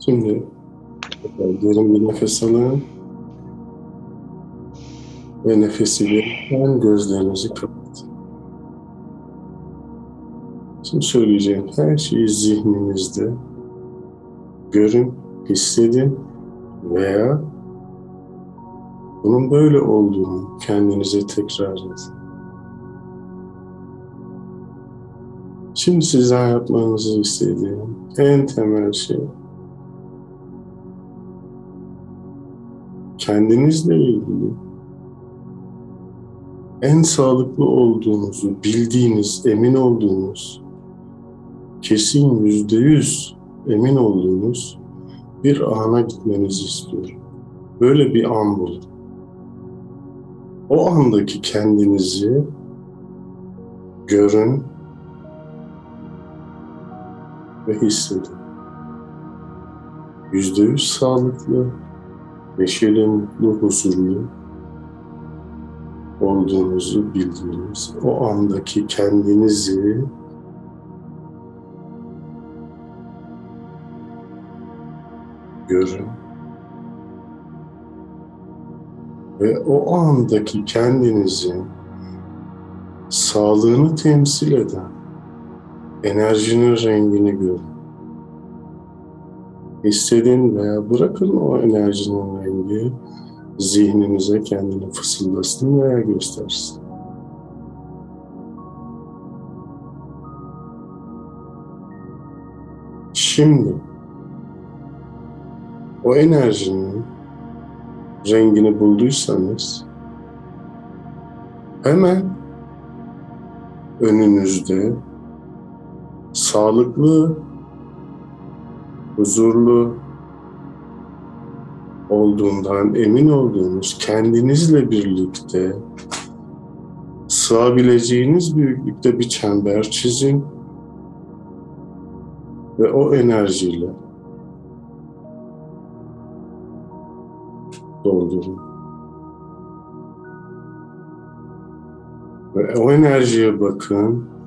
Şimdi derin bir nefes alın. Ve nefesi verirken gözlerinizi kapatın. Şimdi söyleyeceğim her şeyi zihninizde görün, hissedin veya bunun böyle olduğunu kendinize tekrar edin. Şimdi sizden yapmanızı istediğim en temel şey kendinizle ilgili en sağlıklı olduğunuzu bildiğiniz, emin olduğunuz, kesin yüzde yüz emin olduğunuz bir ana gitmenizi istiyorum. Böyle bir an bulun. O andaki kendinizi görün ve hissedin. Yüzde yüz sağlıklı, neşeli, mutlu, huzurlu olduğunuzu bildiğiniz o andaki kendinizi görün. Ve o andaki kendinizin sağlığını temsil eden enerjinin rengini görün. Hissedin veya bırakın o enerjinin rengi zihninize kendini fısıldasın veya göstersin. Şimdi o enerjinin rengini bulduysanız hemen önünüzde sağlıklı, huzurlu olduğundan emin olduğunuz kendinizle birlikte sığabileceğiniz büyüklükte bir çember çizin ve o enerjiyle doldurun. Ve o enerjiye bakın.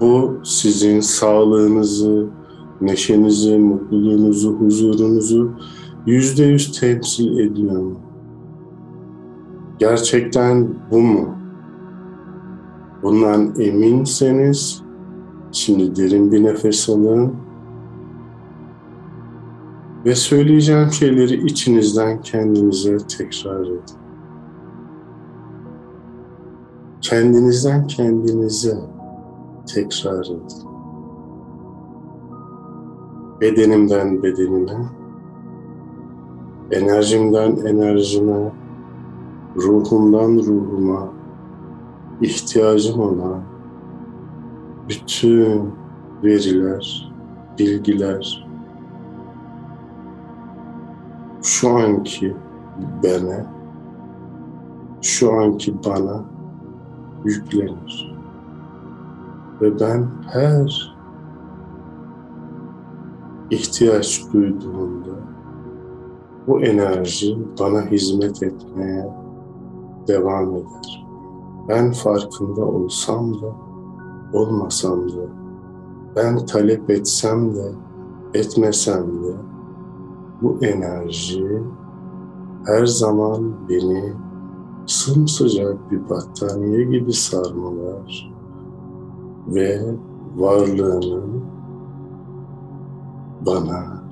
Bu sizin sağlığınızı, neşenizi, mutluluğunuzu, huzurunuzu yüzde yüz temsil ediyor mu? Gerçekten bu mu? Bundan eminseniz şimdi derin bir nefes alın ve söyleyeceğim şeyleri içinizden kendinize tekrar edin. Kendinizden kendinize tekrar edin. Bedenimden bedenime, enerjimden enerjime, ruhumdan ruhuma ihtiyacım olan bütün veriler, bilgiler şu anki bana, şu anki bana yüklenir. Ve ben her ihtiyaç duyduğumda bu enerji bana hizmet etmeye devam eder. Ben farkında olsam da olmasam da ben talep etsem de etmesem de bu enerji her zaman beni sımsıcak bir battaniye gibi sarmalar ve varlığının bana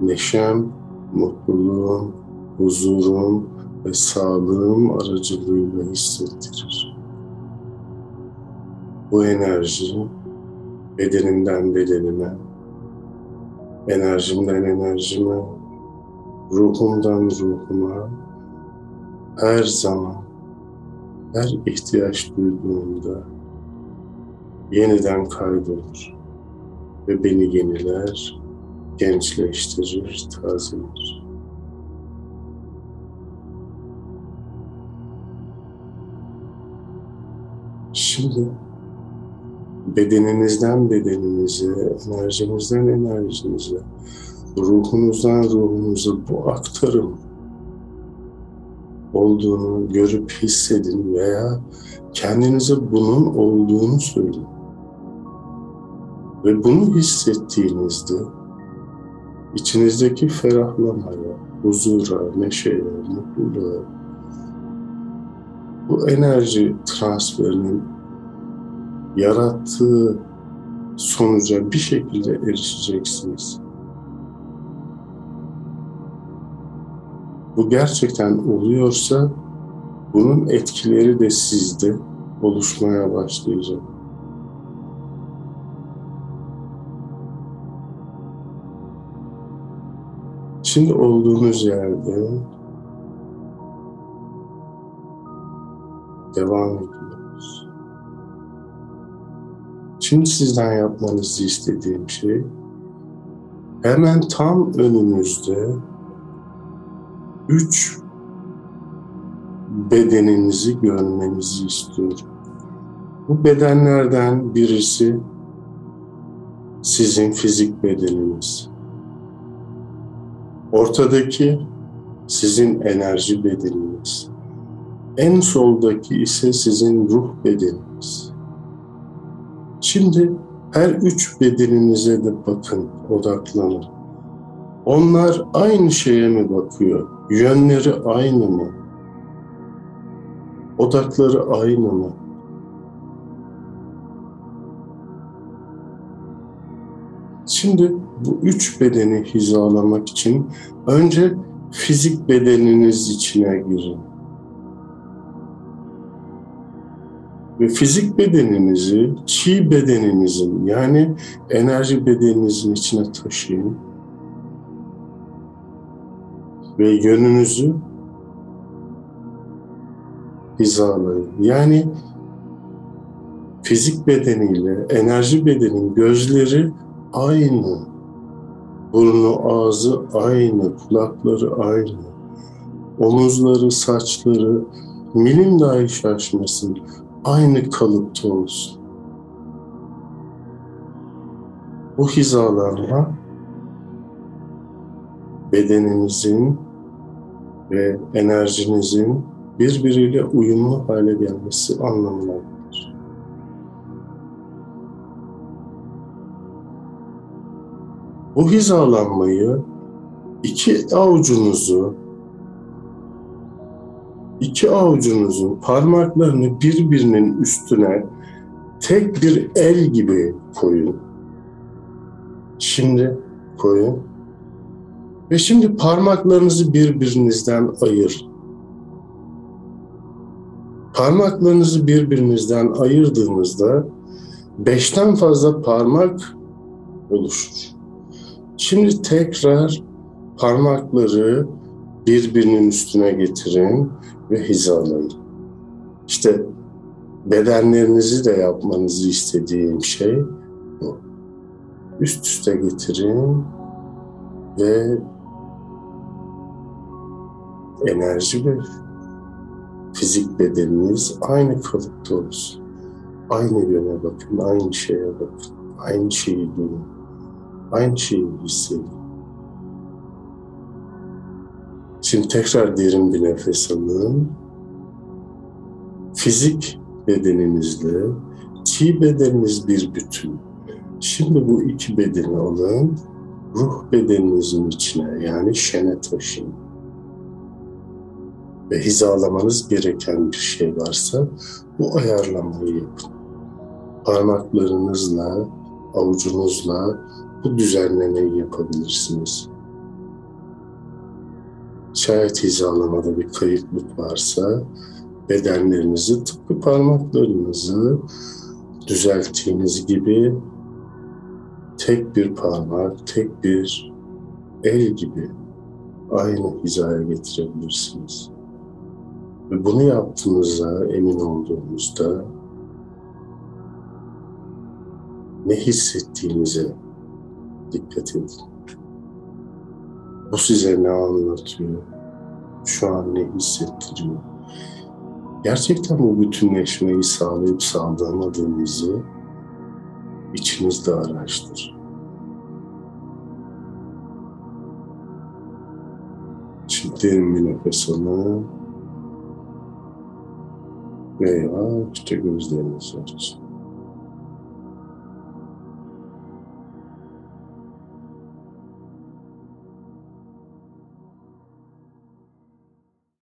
neşem, mutluluğum, huzurum ve sağlığım aracılığıyla hissettirir. Bu enerji bedenimden bedenime, enerjimden enerjime, ruhumdan ruhuma her zaman, her ihtiyaç duyduğumda yeniden kaydolur ve beni yeniler, gençleştirir, tazeler. Şimdi bedeninizden bedeninize, enerjinizden enerjinize, ruhunuzdan ruhunuza bu aktarım olduğunu görüp hissedin veya kendinize bunun olduğunu söyleyin. Ve bunu hissettiğinizde içinizdeki ferahlamaya, huzura, neşeye, mutluluğa, bu enerji transferinin yarattığı sonuca bir şekilde erişeceksiniz. Bu gerçekten oluyorsa bunun etkileri de sizde oluşmaya başlayacak. Şimdi olduğunuz yerde devam ediyoruz. Şimdi sizden yapmanızı istediğim şey hemen tam önünüzde üç bedeninizi görmenizi istiyorum. Bu bedenlerden birisi sizin fizik bedeniniz. Ortadaki sizin enerji bedeniniz. En soldaki ise sizin ruh bedeniniz. Şimdi her üç bedeninize de bakın, odaklanın. Onlar aynı şeye mi bakıyor? Yönleri aynı mı? Odakları aynı mı? Şimdi bu üç bedeni hizalamak için önce fizik bedeniniz içine girin. Ve fizik bedeninizi çi bedeninizin yani enerji bedeninizin içine taşıyın. Ve yönünüzü hizalayın. Yani fizik bedeniyle enerji bedenin gözleri aynı. Burnu, ağzı aynı, kulakları aynı. Omuzları, saçları milim dahi şaşmasın. Aynı kalıpta olsun. Bu hizalanma bedeninizin ve enerjinizin birbiriyle uyumlu hale gelmesi anlamına Bu hizalanmayı iki avucunuzu iki avucunuzun parmaklarını birbirinin üstüne tek bir el gibi koyun. Şimdi koyun. Ve şimdi parmaklarınızı birbirinizden ayır. Parmaklarınızı birbirinizden ayırdığınızda beşten fazla parmak oluşur. Şimdi tekrar parmakları birbirinin üstüne getirin ve hizalayın. İşte bedenlerinizi de yapmanızı istediğim şey bu. Üst üste getirin ve enerji ve fizik bedeniniz aynı kalıpta olsun. Aynı yöne bakın, aynı şeye bakın, aynı şeyi duyun, aynı şeyi hissedin. Şimdi tekrar derin bir nefes alın. Fizik bedeninizle çi bedeniniz bir bütün. Şimdi bu iki bedeni alın, ruh bedeninizin içine yani şene taşıyın. Ve hizalamanız gereken bir şey varsa bu ayarlamayı yapın. Parmaklarınızla, avucunuzla bu düzenlemeyi yapabilirsiniz. Şayet hizalamada bir kayıplık varsa bedenlerinizi tıpkı parmaklarınızı düzelttiğiniz gibi tek bir parmak, tek bir el gibi aynı hizaya getirebilirsiniz. Ve bunu yaptığınızda emin olduğunuzda ne hissettiğinize dikkat edin. Bu size ne anlatıyor? Şu an ne hissettiriyor? Gerçekten bu bütünleşmeyi sağlayıp sağlamadığınızı içinizde araştır. Şimdi derin bir nefes alın ve yavaşça gözlerinizi açın.